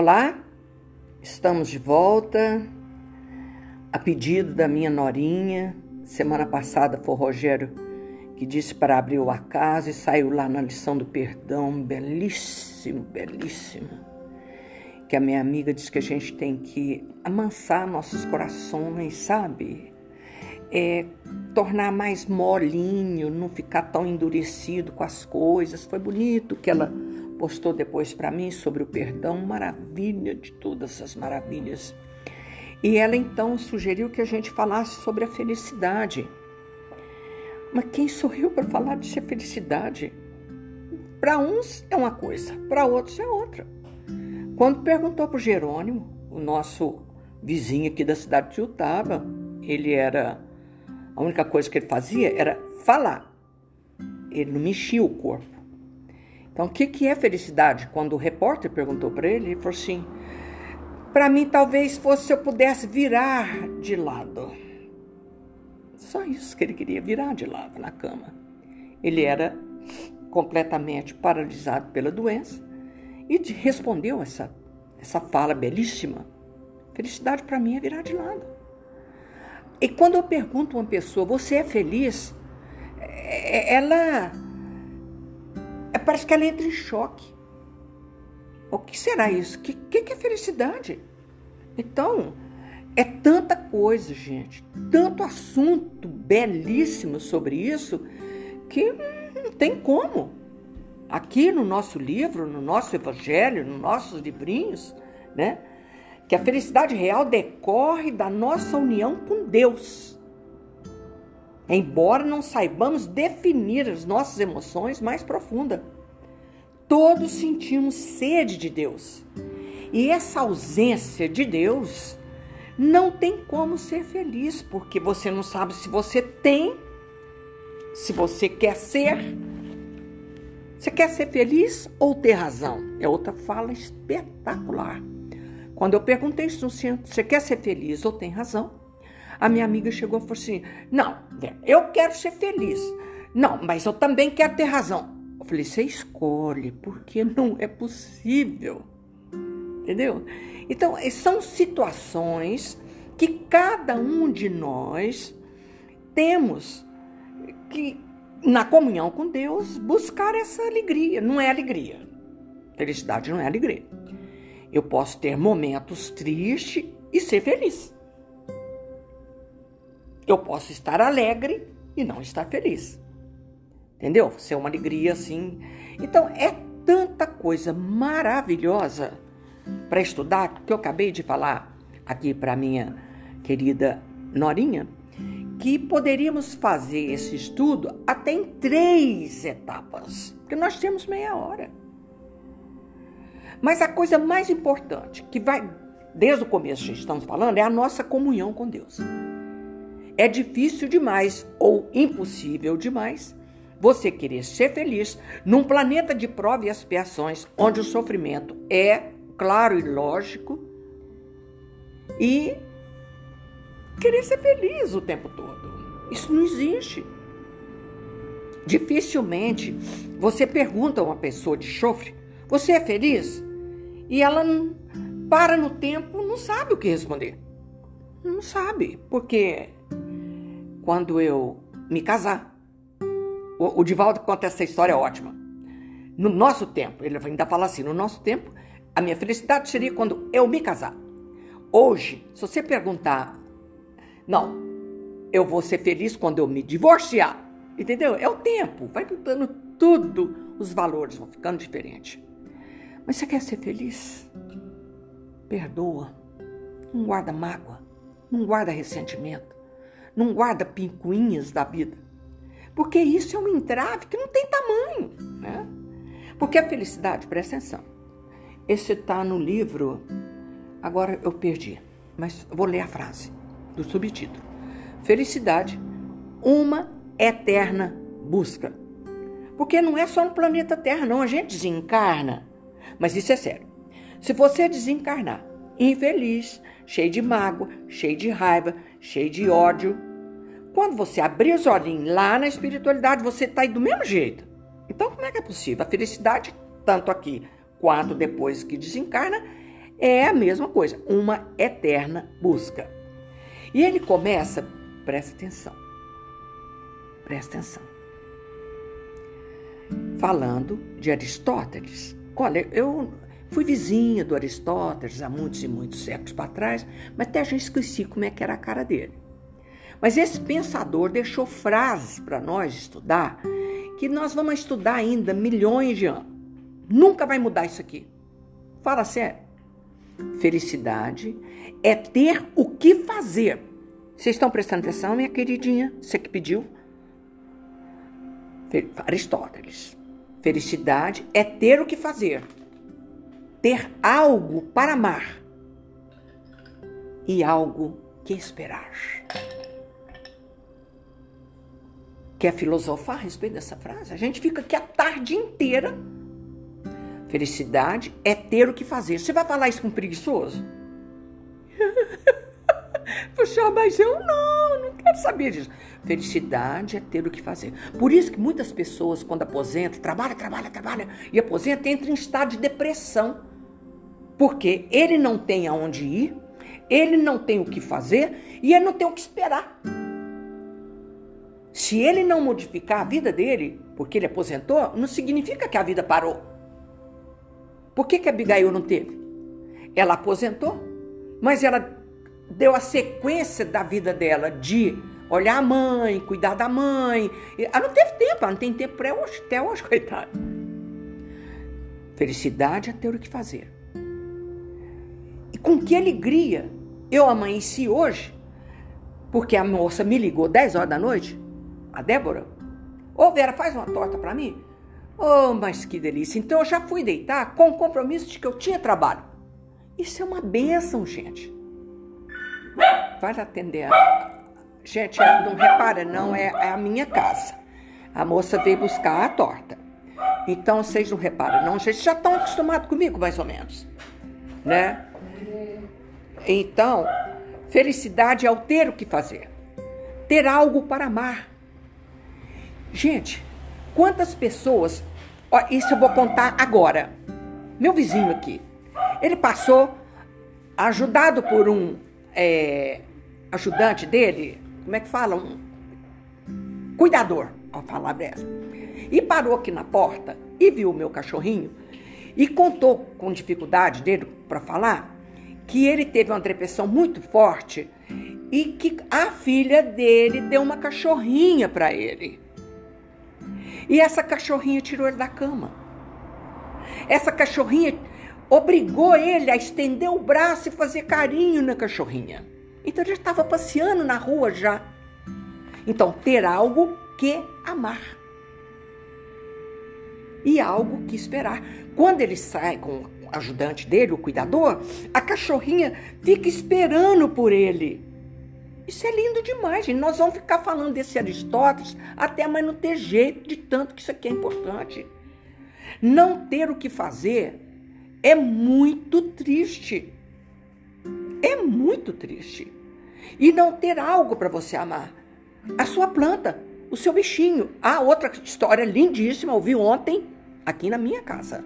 Olá, estamos de volta. A pedido da minha norinha, semana passada foi o Rogério que disse para abrir o acaso e saiu lá na lição do perdão, belíssimo, belíssimo. Que a minha amiga disse que a gente tem que amansar nossos corações, sabe? É, tornar mais molinho, não ficar tão endurecido com as coisas. Foi bonito que ela postou depois para mim sobre o perdão, maravilha de todas as maravilhas. E ela então sugeriu que a gente falasse sobre a felicidade. Mas quem sou eu para falar de ser felicidade? Para uns é uma coisa, para outros é outra. Quando perguntou para Jerônimo, o nosso vizinho aqui da cidade de Utaba, ele era. A única coisa que ele fazia era falar. Ele não mexia o corpo. Então, o que, que é felicidade? Quando o repórter perguntou para ele, ele falou assim: para mim, talvez fosse se eu pudesse virar de lado. Só isso que ele queria, virar de lado na cama. Ele era completamente paralisado pela doença e respondeu essa, essa fala belíssima. Felicidade para mim é virar de lado. E quando eu pergunto a uma pessoa, você é feliz? É, ela é, parece que ela entra em choque. O que será isso? O que, que, é felicidade? Então, é tanta coisa, gente, tanto assunto belíssimo sobre isso, que não tem como. Aqui no nosso livro, no nosso evangelho, nos nossos livrinhos, né? Que a felicidade real decorre da nossa união com Deus embora não saibamos definir as nossas emoções mais profundas. Todos sentimos sede de Deus. E essa ausência de Deus não tem como ser feliz, porque você não sabe se você tem, se você quer ser. Você quer ser feliz ou ter razão? É outra fala espetacular. Quando eu perguntei centro, você quer ser feliz ou tem razão? A minha amiga chegou e falou assim: Não, eu quero ser feliz. Não, mas eu também quero ter razão. Eu falei: Você escolhe, porque não é possível. Entendeu? Então, são situações que cada um de nós temos que, na comunhão com Deus, buscar essa alegria. Não é alegria. Felicidade não é alegria. Eu posso ter momentos tristes e ser feliz. Eu posso estar alegre e não estar feliz. Entendeu? Ser uma alegria assim. Então, é tanta coisa maravilhosa para estudar que eu acabei de falar aqui para minha querida Norinha, que poderíamos fazer esse estudo até em três etapas, porque nós temos meia hora. Mas a coisa mais importante, que vai desde o começo que estamos falando, é a nossa comunhão com Deus. É difícil demais ou impossível demais você querer ser feliz num planeta de prova e expiações, onde o sofrimento é claro e lógico, e querer ser feliz o tempo todo. Isso não existe. Dificilmente você pergunta a uma pessoa de chofre: Você é feliz? E ela para no tempo, não sabe o que responder. Não sabe, porque quando eu me casar. O, o Divaldo conta essa história ótima. No nosso tempo, ele ainda fala assim: no nosso tempo, a minha felicidade seria quando eu me casar. Hoje, se você perguntar, não, eu vou ser feliz quando eu me divorciar. Entendeu? É o tempo, vai mudando tudo, os valores vão ficando diferentes. Mas você quer ser feliz? Perdoa, não guarda mágoa, não guarda ressentimento não guarda pincuinhas da vida. Porque isso é um entrave que não tem tamanho, né? Porque a felicidade, presta atenção. Esse está no livro, agora eu perdi, mas vou ler a frase do subtítulo. Felicidade, uma eterna busca. Porque não é só no planeta Terra, não. A gente desencarna. Mas isso é sério. Se você desencarnar infeliz, cheio de mágoa, cheio de raiva, cheio de ódio, quando você abrir os olhinhos lá na espiritualidade, você está aí do mesmo jeito. Então, como é que é possível? A felicidade, tanto aqui quanto depois que desencarna, É a mesma coisa, uma eterna busca. E ele começa, presta atenção, presta atenção, falando de Aristóteles. Olha, eu fui vizinha do Aristóteles há muitos e muitos séculos para trás, mas até já esqueci como é que era a cara dele. Mas esse pensador deixou frases para nós estudar que nós vamos estudar ainda milhões de anos. Nunca vai mudar isso aqui. Fala sério. Felicidade é ter o que fazer. Vocês estão prestando atenção, minha queridinha? Você que pediu? Aristóteles. Felicidade é ter o que fazer. Ter algo para amar. E algo que esperar. Quer filosofar a respeito dessa frase? A gente fica aqui a tarde inteira Felicidade é ter o que fazer. Você vai falar isso com um preguiçoso? Puxa, mas eu não, não quero saber disso. Felicidade é ter o que fazer. Por isso que muitas pessoas, quando aposentam, trabalha, trabalha, trabalha e aposenta, entram em estado de depressão. Porque ele não tem aonde ir, ele não tem o que fazer e ele não tem o que esperar. Se ele não modificar a vida dele, porque ele aposentou, não significa que a vida parou. Por que, que Abigail não teve? Ela aposentou, mas ela deu a sequência da vida dela de olhar a mãe, cuidar da mãe. Ela não teve tempo, ela não tem tempo para hoje, até hoje, coitada. Felicidade é ter o que fazer. E com que alegria eu amanheci hoje, porque a moça me ligou 10 horas da noite, a Débora. Ô Vera, faz uma torta para mim. Oh, mas que delícia! Então eu já fui deitar com o compromisso de que eu tinha trabalho. Isso é uma benção, gente. Vai atender a. Gente, não repara, não, é, é a minha casa. A moça veio buscar a torta. Então vocês não reparam, não, gente já estão acostumados comigo, mais ou menos. Né? Então, felicidade é o ter o que fazer. Ter algo para amar. Gente, Quantas pessoas. Ó, isso eu vou contar agora. Meu vizinho aqui. Ele passou, ajudado por um é, ajudante dele, como é que fala? Um cuidador, a palavra é essa. E parou aqui na porta e viu o meu cachorrinho e contou com dificuldade dele para falar que ele teve uma depressão muito forte e que a filha dele deu uma cachorrinha para ele. E essa cachorrinha tirou ele da cama. Essa cachorrinha obrigou ele a estender o braço e fazer carinho na cachorrinha. Então ele já estava passeando na rua já. Então, ter algo que amar. E algo que esperar. Quando ele sai com o ajudante dele, o cuidador, a cachorrinha fica esperando por ele. Isso é lindo demais, gente. Nós vamos ficar falando desse Aristóteles até mais não ter jeito de tanto que isso aqui é importante. Não ter o que fazer é muito triste. É muito triste. E não ter algo para você amar. A sua planta, o seu bichinho. Ah, outra história lindíssima, ouvi ontem aqui na minha casa.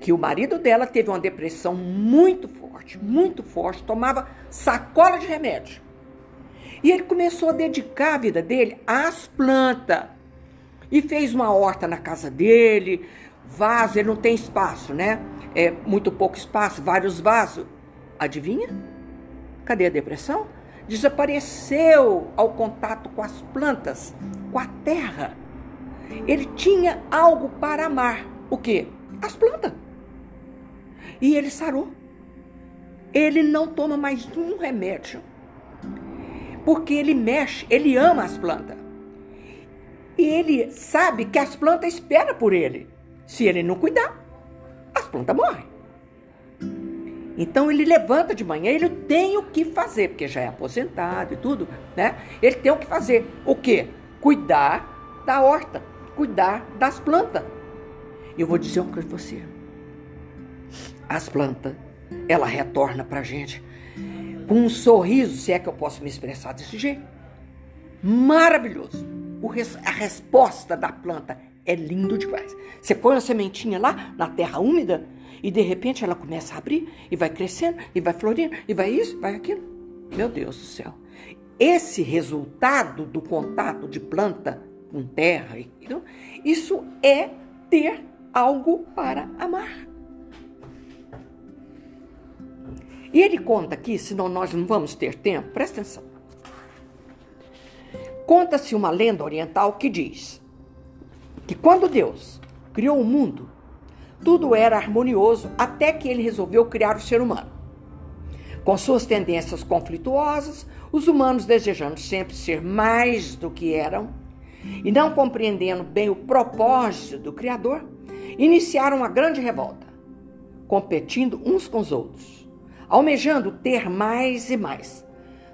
Que o marido dela teve uma depressão muito forte, muito forte, tomava sacola de remédio. E ele começou a dedicar a vida dele às plantas. E fez uma horta na casa dele, vaso, ele não tem espaço, né? É muito pouco espaço, vários vasos. Adivinha? Cadê a depressão? Desapareceu ao contato com as plantas, com a terra. Ele tinha algo para amar. O quê? As plantas. E ele sarou. Ele não toma mais um remédio porque ele mexe, ele ama as plantas. E ele sabe que as plantas esperam por ele. Se ele não cuidar, as plantas morrem. Então ele levanta de manhã, ele tem o que fazer, porque já é aposentado e tudo, né? Ele tem o que fazer. O quê? Cuidar da horta, cuidar das plantas. Eu vou dizer uma coisa para você. As plantas, ela retorna pra gente com um sorriso, se é que eu posso me expressar desse jeito. Maravilhoso. a resposta da planta é lindo demais. Você põe uma sementinha lá na terra úmida e de repente ela começa a abrir e vai crescendo e vai florindo e vai isso, vai aquilo. Meu Deus do céu. Esse resultado do contato de planta com terra, isso é ter algo para amar. E ele conta aqui, senão nós não vamos ter tempo, presta atenção. Conta-se uma lenda oriental que diz que quando Deus criou o mundo, tudo era harmonioso até que ele resolveu criar o ser humano. Com suas tendências conflituosas, os humanos desejando sempre ser mais do que eram e não compreendendo bem o propósito do Criador, iniciaram uma grande revolta, competindo uns com os outros, almejando ter mais e mais,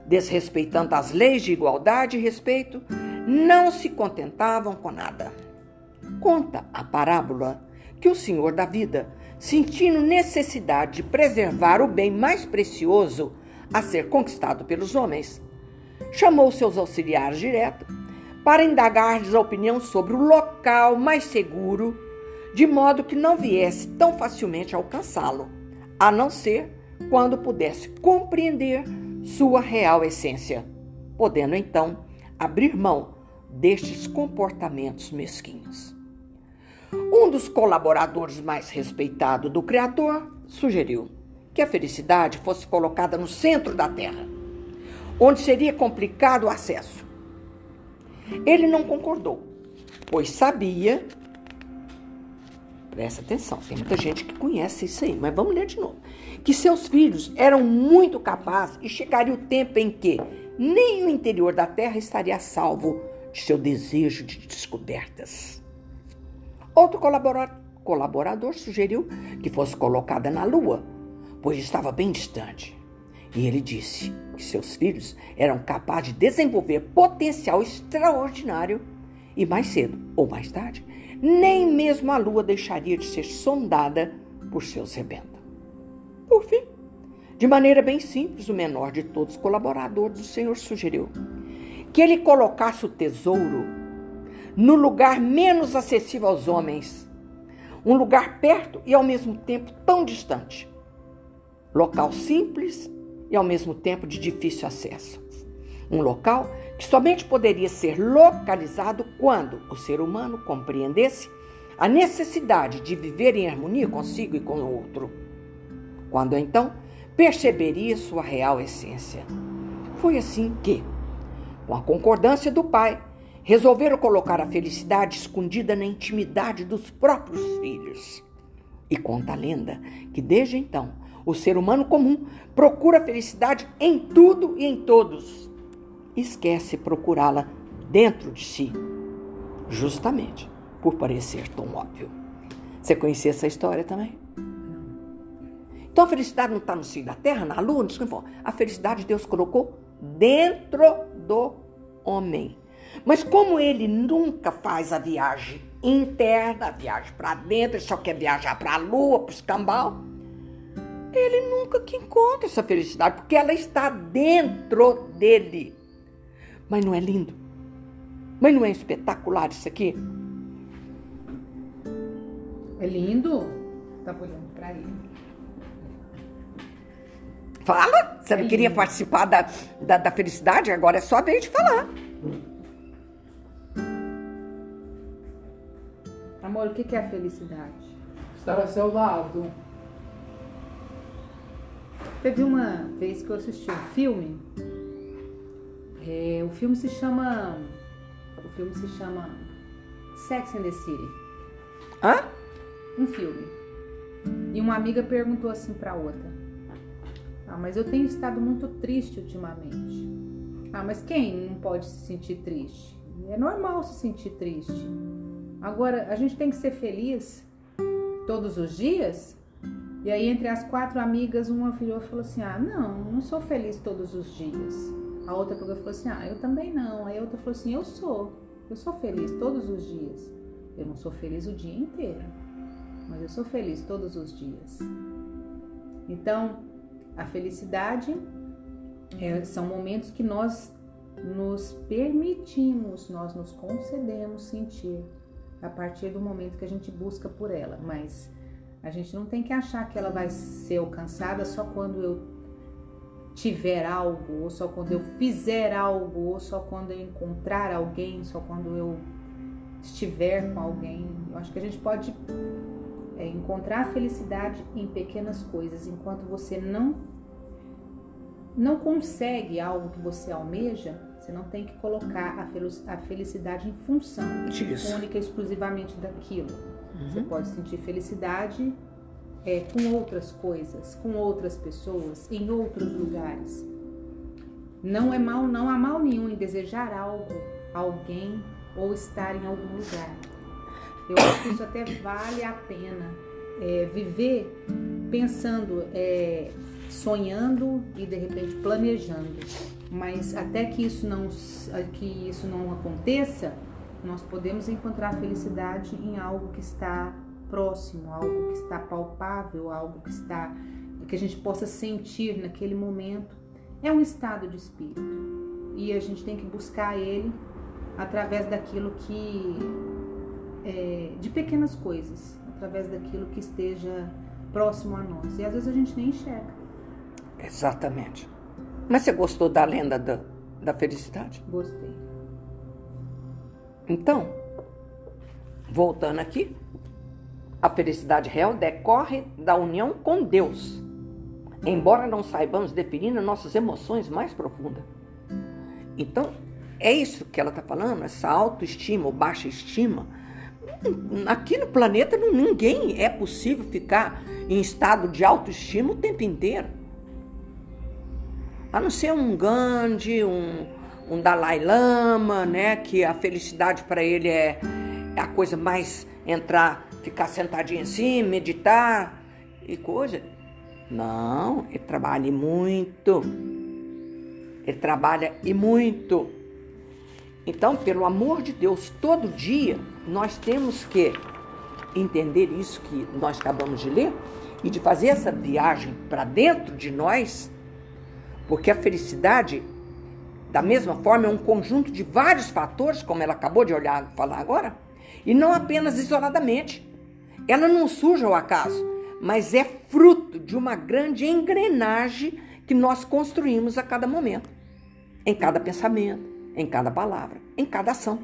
desrespeitando as leis de igualdade e respeito, não se contentavam com nada. Conta a parábola que o Senhor da vida, sentindo necessidade de preservar o bem mais precioso a ser conquistado pelos homens, chamou seus auxiliares direto para indagar-lhes a opinião sobre o local mais seguro, de modo que não viesse tão facilmente alcançá-lo, a não ser quando pudesse compreender sua real essência, podendo então abrir mão destes comportamentos mesquinhos. Um dos colaboradores mais respeitados do Criador sugeriu que a felicidade fosse colocada no centro da Terra, onde seria complicado o acesso. Ele não concordou, pois sabia. Presta atenção, tem muita gente que conhece isso aí, mas vamos ler de novo que seus filhos eram muito capazes e chegaria o tempo em que nem o interior da terra estaria salvo de seu desejo de descobertas. Outro colaborador sugeriu que fosse colocada na lua, pois estava bem distante. E ele disse que seus filhos eram capazes de desenvolver potencial extraordinário e mais cedo ou mais tarde, nem mesmo a lua deixaria de ser sondada por seus rebentos. Por fim, de maneira bem simples, o menor de todos os colaboradores do Senhor sugeriu que ele colocasse o tesouro no lugar menos acessível aos homens, um lugar perto e ao mesmo tempo tão distante. Local simples e ao mesmo tempo de difícil acesso. Um local que somente poderia ser localizado quando o ser humano compreendesse a necessidade de viver em harmonia consigo e com o outro quando então perceberia sua real essência. Foi assim que, com a concordância do pai, resolveram colocar a felicidade escondida na intimidade dos próprios filhos. E conta a lenda que desde então o ser humano comum procura a felicidade em tudo e em todos. Esquece procurá-la dentro de si, justamente por parecer tão óbvio. Você conhecia essa história também? Então a felicidade não está no seio da terra, na lua, não A felicidade Deus colocou dentro do homem. Mas como ele nunca faz a viagem interna, a viagem para dentro, ele só quer viajar para a lua, para o escambau, ele nunca que encontra essa felicidade, porque ela está dentro dele. Mas não é lindo? Mas não é espetacular isso aqui? É lindo? Tá olhando para ele. Fala! Você não queria participar da, da, da felicidade? Agora é só a vez de falar. Amor, o que é a felicidade? Estar ao seu lado. Teve uma vez que eu assisti um filme. É, o filme se chama. O filme se chama Sex and the City. Hã? Um filme. E uma amiga perguntou assim pra outra: ah, mas eu tenho estado muito triste ultimamente. Ah, mas quem não pode se sentir triste? É normal se sentir triste. Agora, a gente tem que ser feliz todos os dias? E aí, entre as quatro amigas, uma virou e falou assim: Ah, não, não sou feliz todos os dias. A outra falou assim: Ah, eu também não. Aí a outra falou assim: Eu sou. Eu sou feliz todos os dias. Eu não sou feliz o dia inteiro, mas eu sou feliz todos os dias. Então, a felicidade é, são momentos que nós nos permitimos, nós nos concedemos sentir a partir do momento que a gente busca por ela, mas a gente não tem que achar que ela vai ser alcançada só quando eu tiver algo, ou só quando eu fizer algo, ou só quando eu encontrar alguém, só quando eu estiver com alguém. Eu acho que a gente pode é, encontrar a felicidade em pequenas coisas, enquanto você não não consegue algo que você almeja, você não tem que colocar a felicidade em função Disso. única e exclusivamente daquilo. Uhum. Você pode sentir felicidade é, com outras coisas, com outras pessoas, em outros lugares. Não é mal, não há mal nenhum em desejar algo, alguém ou estar em algum lugar. Eu acho que isso até vale a pena é, viver pensando, é, sonhando e de repente planejando. Mas até que isso não que isso não aconteça, nós podemos encontrar felicidade em algo que está próximo, algo que está palpável, algo que está que a gente possa sentir naquele momento. É um estado de espírito e a gente tem que buscar ele através daquilo que é, de pequenas coisas, através daquilo que esteja próximo a nós. E às vezes a gente nem enxerga. Exatamente. Mas você gostou da lenda da, da felicidade? Gostei. Então, voltando aqui, a felicidade real decorre da união com Deus, embora não saibamos definir nossas emoções mais profundas. Então, é isso que ela está falando, essa autoestima ou baixa estima. Aqui no planeta ninguém é possível ficar em estado de autoestima o tempo inteiro. A não ser um Gandhi, um, um Dalai Lama, né? Que a felicidade para ele é, é a coisa mais entrar, ficar sentadinho assim, meditar e coisa. Não, ele trabalha muito. Ele trabalha e muito. Então, pelo amor de Deus, todo dia nós temos que entender isso que nós acabamos de ler e de fazer essa viagem para dentro de nós, porque a felicidade, da mesma forma, é um conjunto de vários fatores, como ela acabou de olhar falar agora, e não apenas isoladamente. Ela não surge ao acaso, mas é fruto de uma grande engrenagem que nós construímos a cada momento, em cada pensamento em cada palavra, em cada ação.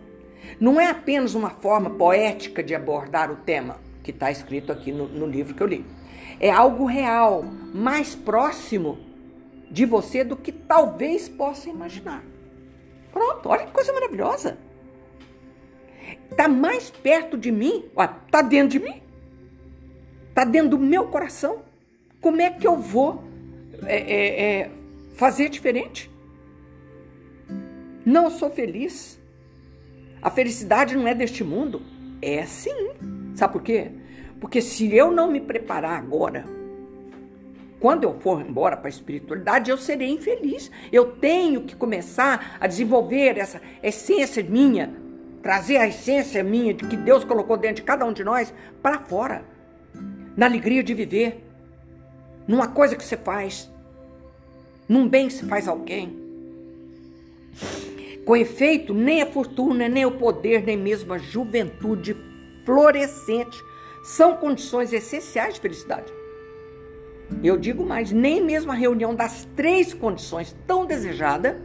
Não é apenas uma forma poética de abordar o tema que está escrito aqui no, no livro que eu li. É algo real, mais próximo de você do que talvez possa imaginar. Pronto, olha que coisa maravilhosa. Está mais perto de mim, está dentro de mim, está dentro do meu coração. Como é que eu vou é, é, é, fazer diferente? Não sou feliz. A felicidade não é deste mundo. É sim. Sabe por quê? Porque se eu não me preparar agora, quando eu for embora para a espiritualidade, eu serei infeliz. Eu tenho que começar a desenvolver essa essência minha, trazer a essência minha de que Deus colocou dentro de cada um de nós para fora, na alegria de viver, numa coisa que você faz, num bem que se faz alguém. Com efeito, nem a fortuna, nem o poder, nem mesmo a juventude florescente são condições essenciais de felicidade. Eu digo mais, nem mesmo a reunião das três condições tão desejada,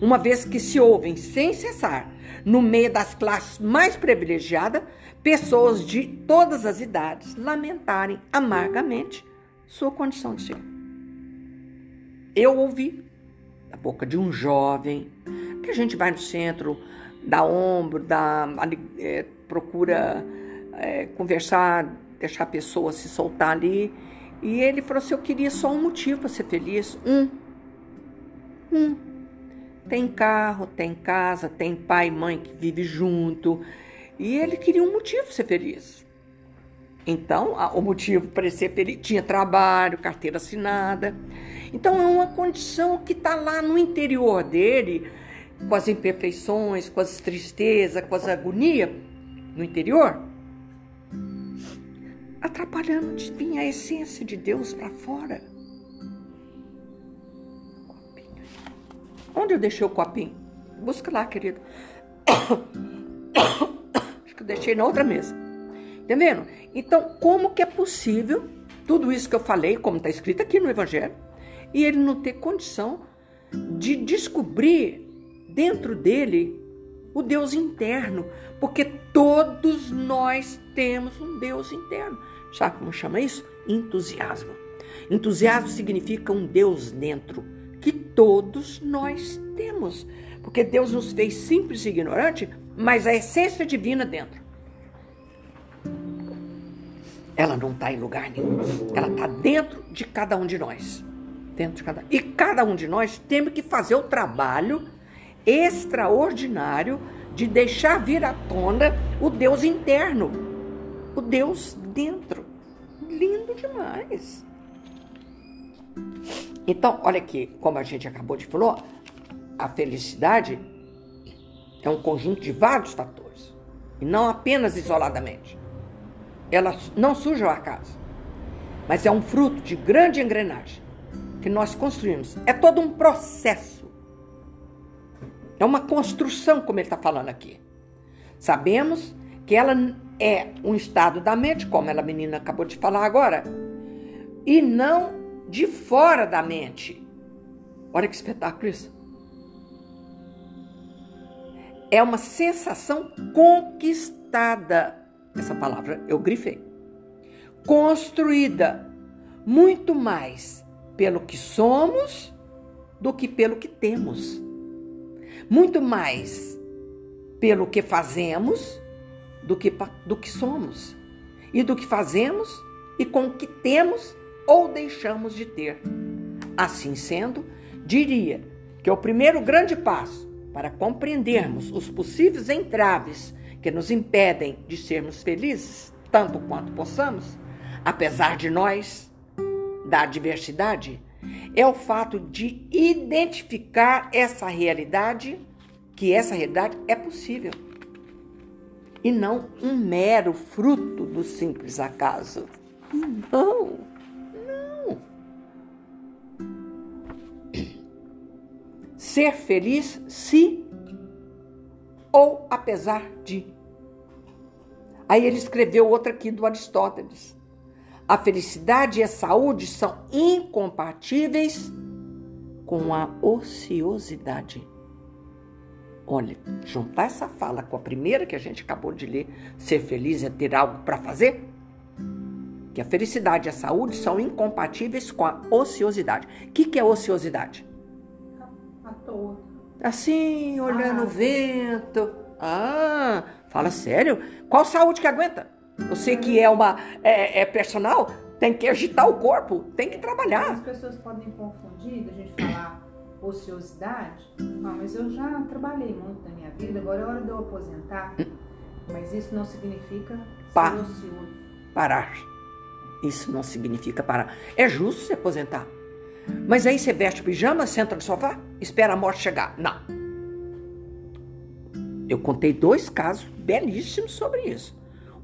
uma vez que se ouvem sem cessar, no meio das classes mais privilegiadas, pessoas de todas as idades lamentarem amargamente sua condição de ser. Eu ouvi da boca de um jovem que a gente vai no centro, dá ombro, dá, é, procura é, conversar, deixar a pessoa se soltar ali. E ele falou assim: Eu queria só um motivo para ser feliz. Um. Um. Tem carro, tem casa, tem pai e mãe que vive junto. E ele queria um motivo para ser feliz. Então, o motivo para ser feliz tinha trabalho, carteira assinada. Então, é uma condição que está lá no interior dele com as imperfeições, com as tristezas, com as agonias no interior, atrapalhando de vir a essência de Deus para fora. Onde eu deixei o copinho? Busca lá, querido. que eu deixei na outra mesa. Entendendo? Então, como que é possível tudo isso que eu falei, como está escrito aqui no Evangelho, e ele não ter condição de descobrir dentro dele o Deus interno, porque todos nós temos um Deus interno. Sabe como chama isso? Entusiasmo. Entusiasmo significa um Deus dentro, que todos nós temos. Porque Deus nos fez simples e ignorante, mas a essência divina dentro. Ela não está em lugar nenhum. Ela está dentro de cada um de nós. Dentro de cada E cada um de nós temos que fazer o trabalho extraordinário de deixar vir à tona o Deus interno, o Deus dentro. Lindo demais. Então, olha aqui, como a gente acabou de falar, a felicidade é um conjunto de vários fatores, e não apenas isoladamente. Ela não surge ao acaso, mas é um fruto de grande engrenagem que nós construímos. É todo um processo. É uma construção, como ele está falando aqui. Sabemos que ela é um estado da mente, como ela menina acabou de falar agora, e não de fora da mente. Olha que espetáculo isso. É uma sensação conquistada. Essa palavra eu grifei. Construída muito mais pelo que somos do que pelo que temos. Muito mais pelo que fazemos do que, do que somos. E do que fazemos e com o que temos ou deixamos de ter. Assim sendo, diria que o primeiro grande passo para compreendermos os possíveis entraves que nos impedem de sermos felizes, tanto quanto possamos, apesar de nós, da adversidade, é o fato de identificar essa realidade, que essa realidade é possível, e não um mero fruto do simples acaso. Não. ser feliz se ou apesar de. Aí ele escreveu outra aqui do Aristóteles. A felicidade e a saúde são incompatíveis com a ociosidade. Olha, juntar essa fala com a primeira que a gente acabou de ler, ser feliz é ter algo para fazer, que a felicidade e a saúde são incompatíveis com a ociosidade. O que, que é ociosidade? À toa. Assim, olhando ah. o vento. Ah, fala sério? Qual saúde que aguenta? Você que é uma é, é personal, tem que agitar o corpo, tem que trabalhar. As pessoas podem confundir da gente falar ociosidade. Ah, mas eu já trabalhei muito na minha vida, agora é hora de eu aposentar. Mas isso não significa pa ser ocioso. Parar. Isso não significa parar. É justo se aposentar. Mas aí você veste pijama, senta no sofá, espera a morte chegar. Não. Eu contei dois casos belíssimos sobre isso.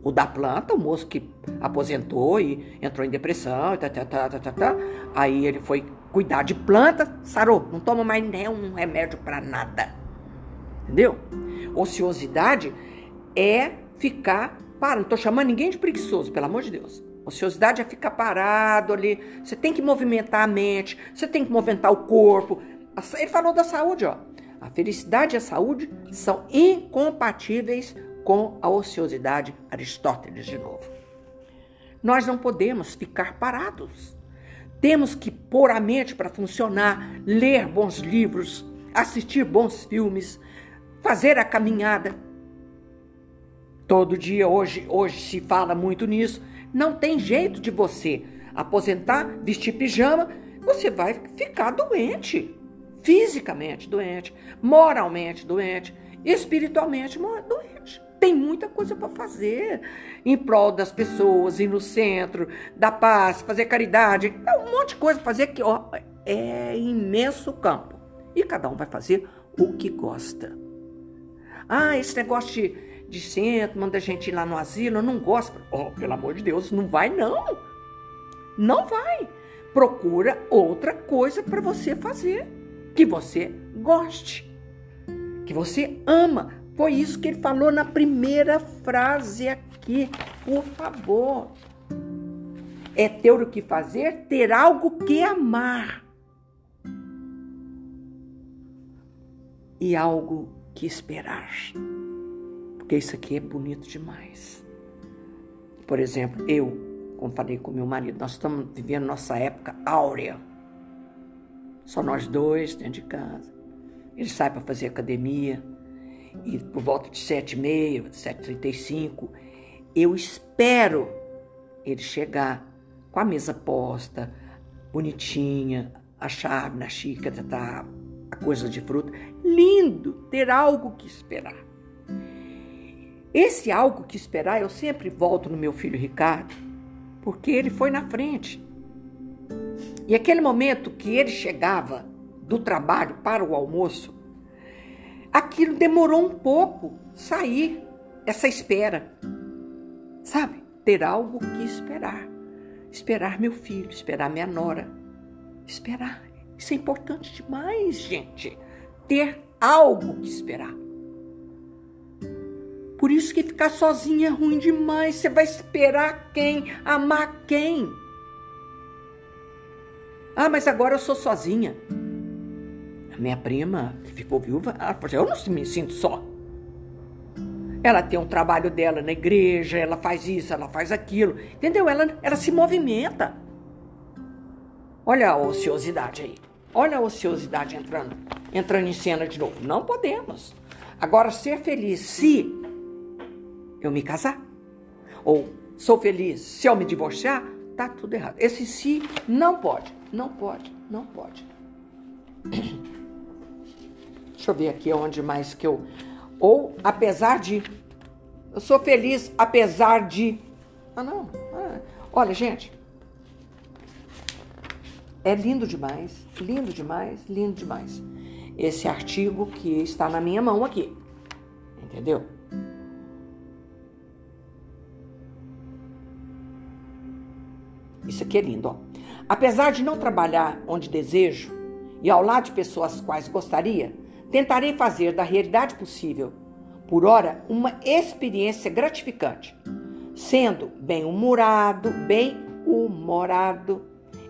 O da planta, o moço que aposentou e entrou em depressão, tá, tá, tá, tá, tá, tá. aí ele foi cuidar de planta, sarou, não toma mais nenhum remédio para nada. Entendeu? Ociosidade é ficar para, não tô chamando ninguém de preguiçoso, pelo amor de Deus. Ociosidade é ficar parado ali. Você tem que movimentar a mente, você tem que movimentar o corpo. Ele falou da saúde, ó. A felicidade e a saúde são incompatíveis com a ociosidade. Aristóteles, de novo. Nós não podemos ficar parados. Temos que pôr a mente para funcionar, ler bons livros, assistir bons filmes, fazer a caminhada. Todo dia, hoje, hoje se fala muito nisso não tem jeito de você aposentar, vestir pijama, você vai ficar doente. Fisicamente doente, moralmente doente, espiritualmente doente. Tem muita coisa para fazer em prol das pessoas, ir no centro, da paz, fazer caridade, é um monte de coisa para fazer que ó, é imenso campo. E cada um vai fazer o que gosta. Ah, esse negócio de de centro, manda a gente ir lá no asilo, eu não gosto. Oh, pelo amor de Deus, não vai não. Não vai. Procura outra coisa para você fazer que você goste, que você ama. Foi isso que ele falou na primeira frase aqui. Por favor. É ter o que fazer, ter algo que amar. E algo que esperar. Porque isso aqui é bonito demais. Por exemplo, eu, como falei com meu marido, nós estamos vivendo nossa época áurea. Só nós dois dentro de casa. Ele sai para fazer academia e por volta de sete e meia, sete trinta e cinco, eu espero ele chegar com a mesa posta, bonitinha, a chave na xícara, tá, a coisa de fruta. Lindo ter algo que esperar. Esse algo que esperar, eu sempre volto no meu filho Ricardo, porque ele foi na frente. E aquele momento que ele chegava do trabalho para o almoço, aquilo demorou um pouco sair, essa espera. Sabe? Ter algo que esperar. Esperar meu filho, esperar minha nora. Esperar. Isso é importante demais, gente. Ter algo que esperar. Por isso que ficar sozinha é ruim demais. Você vai esperar quem? Amar quem? Ah, mas agora eu sou sozinha. A minha prima, ficou viúva, ela falou assim, eu não me sinto só. Ela tem um trabalho dela na igreja, ela faz isso, ela faz aquilo. Entendeu? Ela, ela se movimenta. Olha a ociosidade aí. Olha a ociosidade entrando, entrando em cena de novo. Não podemos. Agora, ser feliz se eu me casar. Ou sou feliz se eu me divorciar, tá tudo errado. Esse se não pode, não pode, não pode. Deixa eu ver aqui onde mais que eu. Ou apesar de. Eu sou feliz apesar de. Ah, não. Ah, olha, gente. É lindo demais, lindo demais, lindo demais. Esse artigo que está na minha mão aqui. Entendeu? Isso aqui é lindo, ó. Apesar de não trabalhar onde desejo e ao lado de pessoas quais gostaria, tentarei fazer da realidade possível, por ora, uma experiência gratificante, sendo bem-humorado, bem-humorado,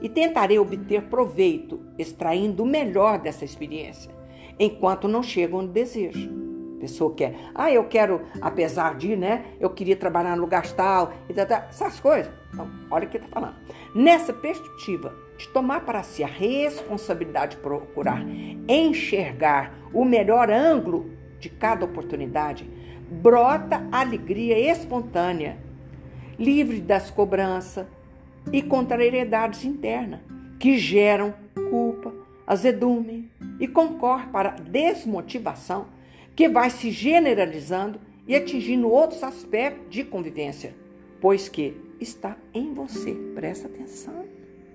e tentarei obter proveito, extraindo o melhor dessa experiência, enquanto não chego onde desejo. Pessoa quer, ah, eu quero, apesar de, né, eu queria trabalhar no lugar tal, tal, tal, essas coisas. Então, olha o que está falando. Nessa perspectiva de tomar para si a responsabilidade de procurar enxergar o melhor ângulo de cada oportunidade, brota alegria espontânea, livre das cobranças e contrariedades internas, que geram culpa, azedume e concorre para desmotivação, que vai se generalizando e atingindo outros aspectos de convivência, pois que está em você. Presta atenção.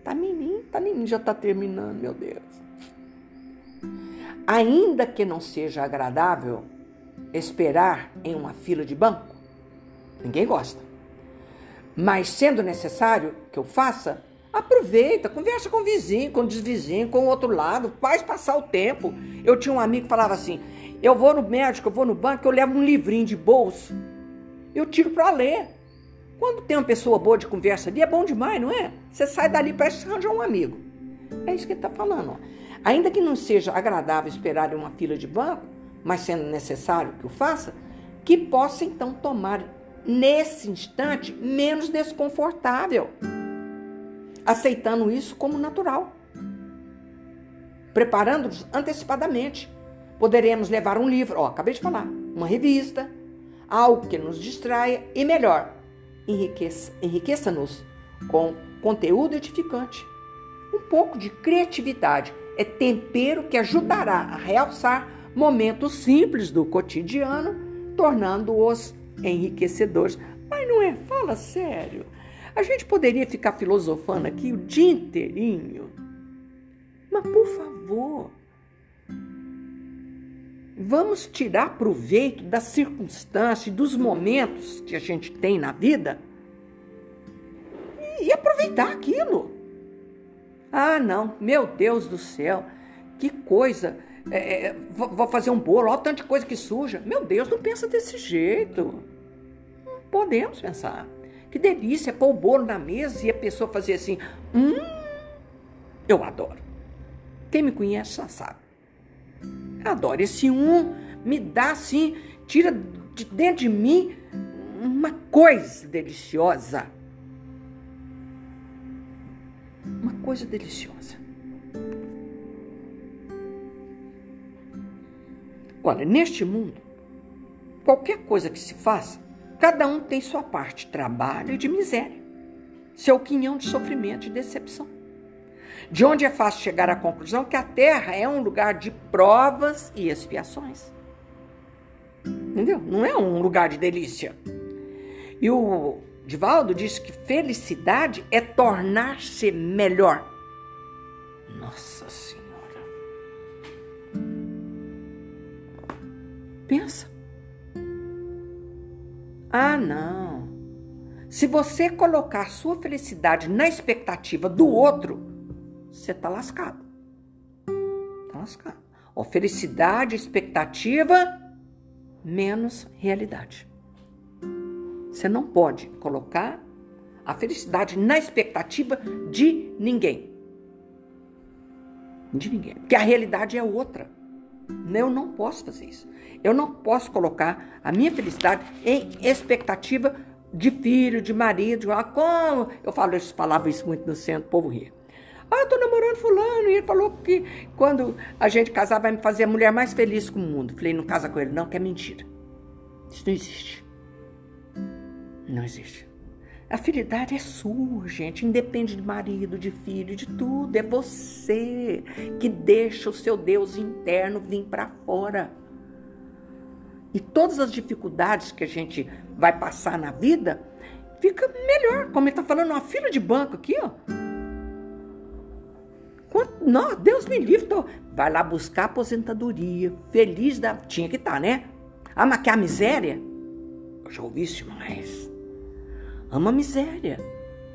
Tá menino, tá menino, já tá terminando, meu Deus. Ainda que não seja agradável esperar em uma fila de banco, ninguém gosta. Mas sendo necessário que eu faça, aproveita, conversa com o vizinho, com o desvizinho, com o outro lado, faz passar o tempo. Eu tinha um amigo que falava assim: eu vou no médico, eu vou no banco, eu levo um livrinho de bolso, eu tiro para ler. Quando tem uma pessoa boa de conversa ali, é bom demais, não é? Você sai dali para arranjar um amigo. É isso que ele está falando. Ó. Ainda que não seja agradável esperar em uma fila de banco, mas sendo necessário que o faça, que possa então tomar nesse instante menos desconfortável, aceitando isso como natural, preparando-nos antecipadamente. Poderemos levar um livro, ó, acabei de falar, uma revista, algo que nos distraia e melhor, enriqueça, enriqueça-nos com conteúdo edificante. Um pouco de criatividade é tempero que ajudará a realçar momentos simples do cotidiano, tornando-os enriquecedores. Mas não é? Fala sério. A gente poderia ficar filosofando aqui o dia inteirinho. Mas por favor, vamos tirar proveito das circunstâncias e dos momentos que a gente tem na vida e aproveitar aquilo. Ah, não, meu Deus do céu, que coisa é, é vou fazer um bolo, olha de coisa que suja. Meu Deus, não pensa desse jeito. Não podemos pensar. Que delícia pôr o bolo na mesa e a pessoa fazer assim. Hum, eu adoro. Quem me conhece já sabe. Adoro. Esse um me dá assim, tira de dentro de mim uma coisa deliciosa. Uma coisa deliciosa. Olha, neste mundo, qualquer coisa que se faça, cada um tem sua parte de trabalho e de miséria, seu quinhão de sofrimento e decepção. De onde é fácil chegar à conclusão que a Terra é um lugar de provas e expiações. Entendeu? Não é um lugar de delícia. E o Divaldo diz que felicidade é tornar-se melhor. Nossa Senhora. Pensa. Ah, não. Se você colocar sua felicidade na expectativa do outro, você tá lascado. Tá lascado. Ó, felicidade, expectativa, menos realidade. Você não pode colocar a felicidade na expectativa de ninguém. De ninguém. Porque a realidade é outra. Eu não posso fazer isso. Eu não posso colocar a minha felicidade em expectativa de filho, de marido. Ah, como? Eu falo, eu falava isso muito no centro, o povo ria. Ah, tô namorando fulano. E ele falou que quando a gente casar vai me fazer a mulher mais feliz do mundo. Falei, não casa com ele não, que é mentira. Isso não existe. Não existe. A fidelidade é sua, gente. Independe de marido, de filho, de tudo. É você que deixa o seu Deus interno vir para fora. E todas as dificuldades que a gente vai passar na vida, fica melhor. Como ele está falando, uma fila de banco aqui, ó. Não, Deus me livre. Tô... Vai lá buscar aposentadoria. Feliz da. Tinha que estar, tá, né? Ah, mas que a miséria? Eu já ouvi isso mais. Ama a miséria.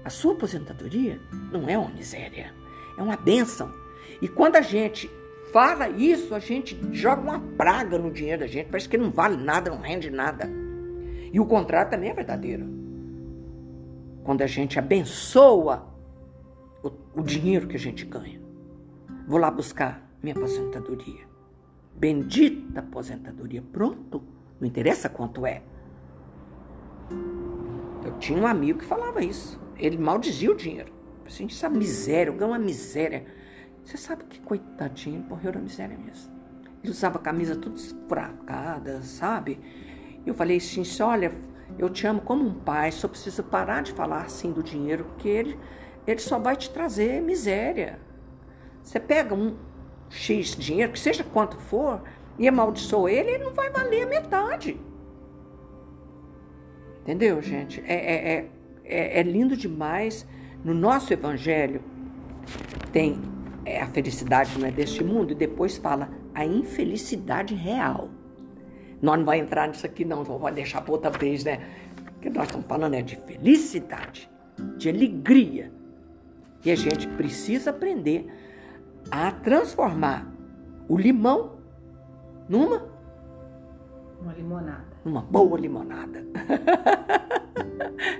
A sua aposentadoria não é uma miséria. É uma bênção. E quando a gente fala isso, a gente joga uma praga no dinheiro da gente. Parece que não vale nada, não rende nada. E o contrário também é verdadeiro. Quando a gente abençoa o, o dinheiro que a gente ganha. Vou lá buscar minha aposentadoria. Bendita aposentadoria. Pronto. Não interessa quanto é. Eu tinha um amigo que falava isso. Ele maldizia o dinheiro. Assim, essa miséria, eu ganho uma miséria. Você sabe que coitadinho, ele morreu na miséria mesmo. Ele usava camisa tudo esfracada, sabe? Eu falei assim, olha, eu te amo como um pai, só preciso parar de falar assim do dinheiro, porque ele, ele só vai te trazer miséria. Você pega um X dinheiro, que seja quanto for, e amaldiçoa ele, ele não vai valer a metade. Entendeu, gente? É, é, é, é lindo demais. No nosso evangelho tem é, a felicidade não é deste mundo, e depois fala a infelicidade real. Nós não vamos entrar nisso aqui, não, vamos deixar para outra vez, né? Porque nós estamos falando é de felicidade, de alegria. E a gente precisa aprender a transformar o limão numa uma limonada. Uma boa limonada.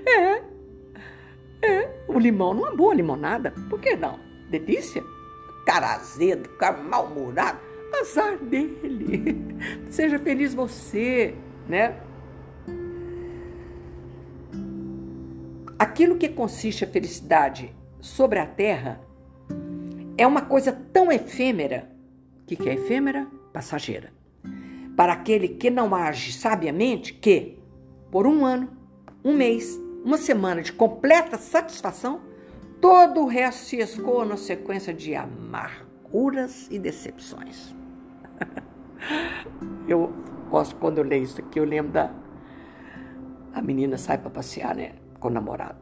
é. É, o limão numa boa limonada. Por que não? Delícia cara azedo, cara mal-humorado, azar dele. Seja feliz você, né? Aquilo que consiste a felicidade sobre a terra é uma coisa tão efêmera. O que, que é efêmera? Passageira. Para aquele que não age sabiamente, que por um ano, um mês, uma semana de completa satisfação, Todo o resto se escoa na sequência de amarguras e decepções. eu gosto quando eu leio isso aqui, eu lembro da a menina sai para passear, né, com o namorado.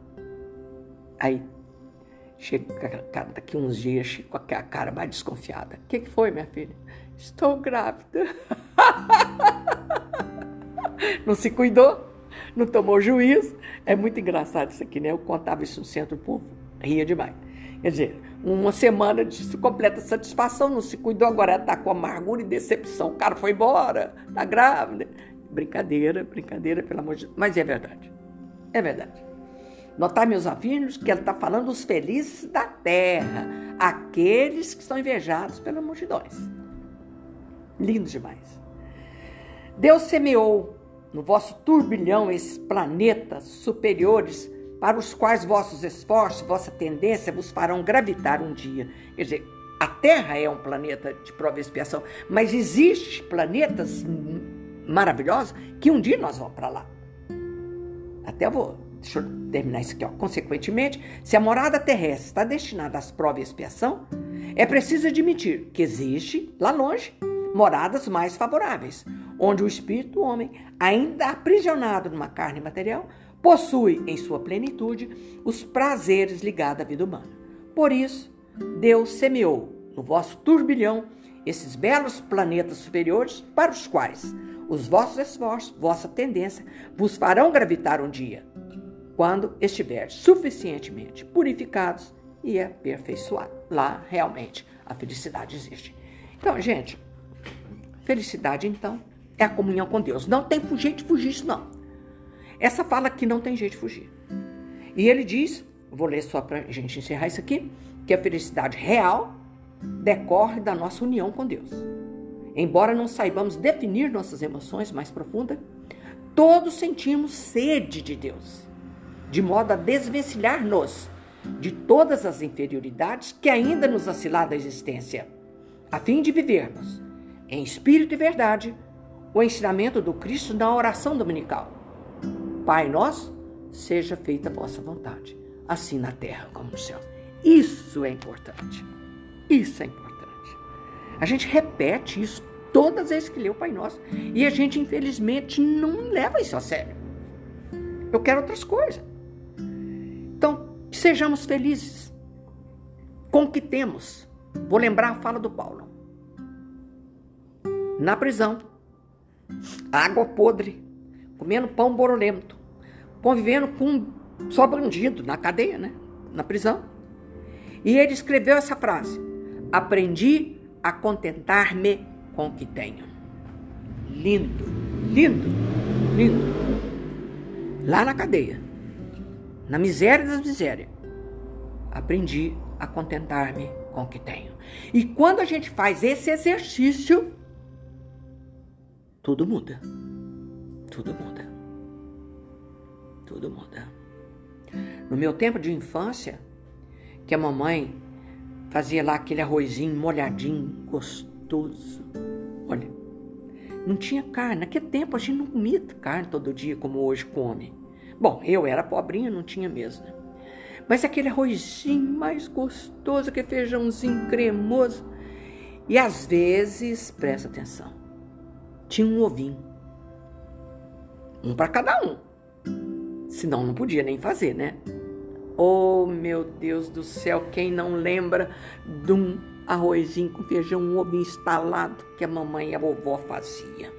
Aí a cara, daqui uns dias, chega com a cara mais desconfiada. O que, que foi, minha filha? Estou grávida. Não se cuidou, não tomou juízo. É muito engraçado isso aqui, né? Eu contava isso no centro público ria demais. Quer dizer, uma semana de completa satisfação, não se cuidou, agora está com amargura e decepção. O cara foi embora, está grávida. Brincadeira, brincadeira, pelo amor de Deus. Mas é verdade. É verdade. Notar, meus avinos, que ela está falando dos felizes da terra, aqueles que são invejados pelas multidões. Lindo demais. Deus semeou no vosso turbilhão esses planetas superiores para os quais vossos esforços, vossa tendência vos farão gravitar um dia. Quer dizer, a Terra é um planeta de prova e expiação, mas existem planetas maravilhosos que um dia nós vamos para lá. Até vou, deixa eu terminar isso aqui, ó. Consequentemente, se a morada terrestre está destinada às provas e expiação, é preciso admitir que existe, lá longe, moradas mais favoráveis, onde o espírito do homem, ainda aprisionado numa carne material, possui em sua plenitude os prazeres ligados à vida humana. Por isso, Deus semeou no vosso turbilhão esses belos planetas superiores para os quais os vossos esforços, vossa tendência, vos farão gravitar um dia, quando estiveres suficientemente purificados e aperfeiçoados. Lá realmente a felicidade existe. Então, gente, felicidade então é a comunhão com Deus. Não tem jeito de fugir isso não. Essa fala aqui não tem jeito de fugir. E ele diz, vou ler só para a gente encerrar isso aqui, que a felicidade real decorre da nossa união com Deus. Embora não saibamos definir nossas emoções mais profundas, todos sentimos sede de Deus, de modo a desvencilhar-nos de todas as inferioridades que ainda nos acilar da existência, a fim de vivermos, em espírito e verdade, o ensinamento do Cristo na oração dominical Pai nosso, seja feita a vossa vontade, assim na terra como no céu. Isso é importante. Isso é importante. A gente repete isso todas as vezes que lê o Pai Nosso e a gente, infelizmente, não leva isso a sério. Eu quero outras coisas. Então, sejamos felizes com o que temos. Vou lembrar a fala do Paulo. Na prisão, água podre, comendo pão borolento, convivendo com só bandido na cadeia, né? Na prisão. E ele escreveu essa frase: Aprendi a contentar-me com o que tenho. Lindo, lindo, lindo. Lá na cadeia, na miséria das misérias, aprendi a contentar-me com o que tenho. E quando a gente faz esse exercício, tudo muda tudo muda. Tudo muda. No meu tempo de infância, que a mamãe fazia lá aquele arrozinho molhadinho, gostoso. Olha, não tinha carne. Naquele tempo a gente não comia carne todo dia como hoje come. Bom, eu era pobrinha, não tinha mesmo. Né? Mas aquele arrozinho mais gostoso, aquele feijãozinho cremoso. E às vezes, presta atenção, tinha um ovinho um para cada um. Senão não podia nem fazer, né? Oh, meu Deus do céu, quem não lembra de um arrozinho com feijão, um ovo instalado que a mamãe e a vovó fazia?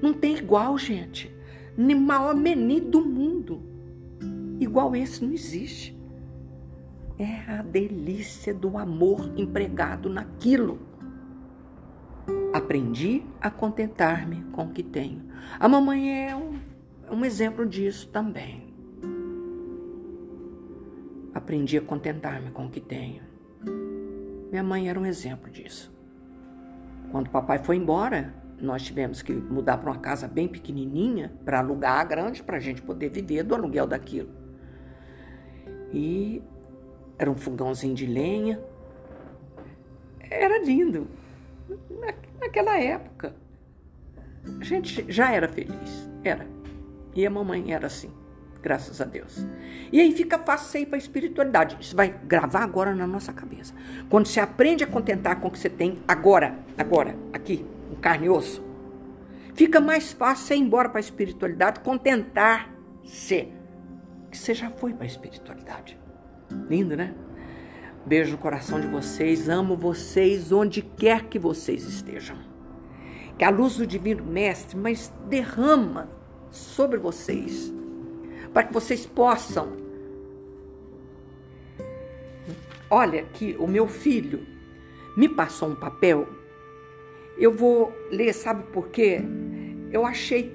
Não tem igual, gente. Maior menu do mundo. Igual esse não existe. É a delícia do amor empregado naquilo. Aprendi a contentar-me com o que tenho. A mamãe é um, um exemplo disso também. Aprendi a contentar-me com o que tenho. Minha mãe era um exemplo disso. Quando o papai foi embora, nós tivemos que mudar para uma casa bem pequenininha para alugar a grande para a gente poder viver do aluguel daquilo. E era um fogãozinho de lenha. Era lindo naquela época. A gente já era feliz, era. E a mamãe era assim, graças a Deus. E aí fica fácil para a espiritualidade. Isso vai gravar agora na nossa cabeça. Quando você aprende a contentar com o que você tem agora, agora, aqui, com carne e osso, fica mais fácil você ir embora para a espiritualidade, contentar-se. Que você já foi para a espiritualidade. Lindo, né? Beijo no coração de vocês, amo vocês onde quer que vocês estejam. Que a luz do Divino Mestre mas derrama sobre vocês, para que vocês possam Olha que o meu filho me passou um papel. Eu vou ler, sabe por quê? Eu achei.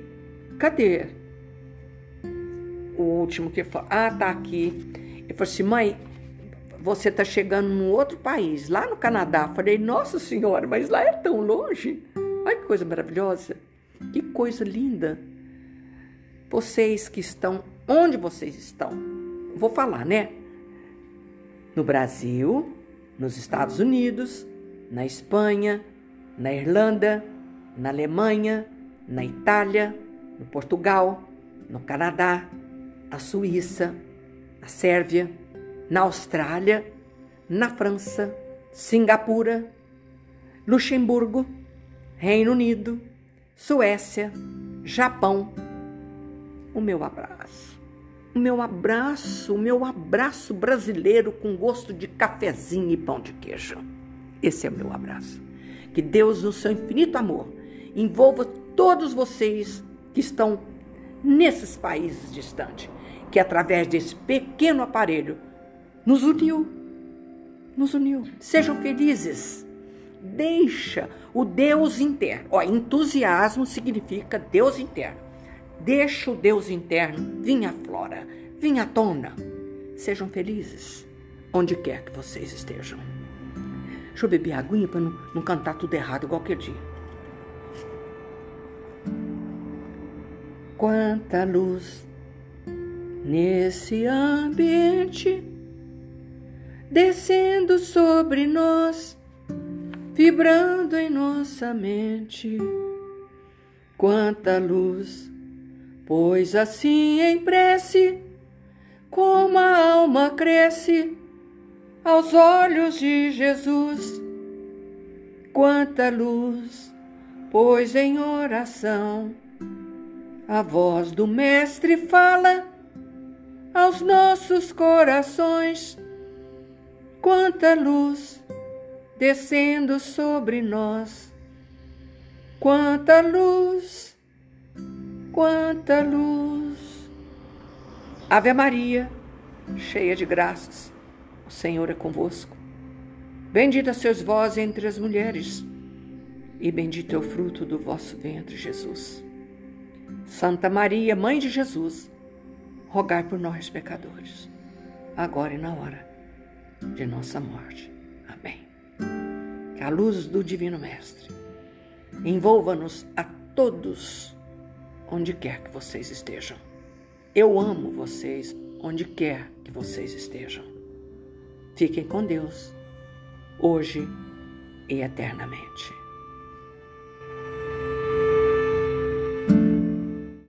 Cadê? O último que falou. Ah, tá aqui. Ele falou assim: mãe, você tá chegando num outro país, lá no Canadá. Falei, nossa senhora, mas lá é tão longe. Olha que coisa maravilhosa. Que coisa linda. Vocês que estão onde vocês estão. Vou falar, né? No Brasil, nos Estados Unidos, na Espanha, na Irlanda, na Alemanha, na Itália, no Portugal, no Canadá, na Suíça, na Sérvia, na Austrália, na França, Singapura, Luxemburgo, Reino Unido, Suécia, Japão. O meu abraço. O meu abraço, o meu abraço brasileiro com gosto de cafezinho e pão de queijo. Esse é o meu abraço. Que Deus, no seu infinito amor, envolva todos vocês que estão nesses países distantes, que através desse pequeno aparelho nos uniu. Nos uniu. Sejam felizes. Deixa o Deus interno. Ó, entusiasmo significa Deus interno. Deixa o Deus interno vir à flora, vir à tona. Sejam felizes, onde quer que vocês estejam. Deixa eu beber aguinha para não, não cantar tudo errado igual aquele dia. Quanta luz nesse ambiente descendo sobre nós, vibrando em nossa mente. Quanta luz, pois assim em prece, como a alma cresce aos olhos de Jesus. Quanta luz, pois em oração a voz do Mestre fala aos nossos corações. Quanta luz descendo sobre nós. Quanta luz, quanta luz. Ave Maria, cheia de graças o Senhor é convosco. Bendita sois vós entre as mulheres, e bendito é o fruto do vosso ventre, Jesus. Santa Maria, Mãe de Jesus, rogai por nós, pecadores, agora e na hora de nossa morte. Amém. Que a luz do Divino Mestre envolva-nos a todos, onde quer que vocês estejam. Eu amo vocês, onde quer que vocês estejam. Fiquem com Deus, hoje e eternamente.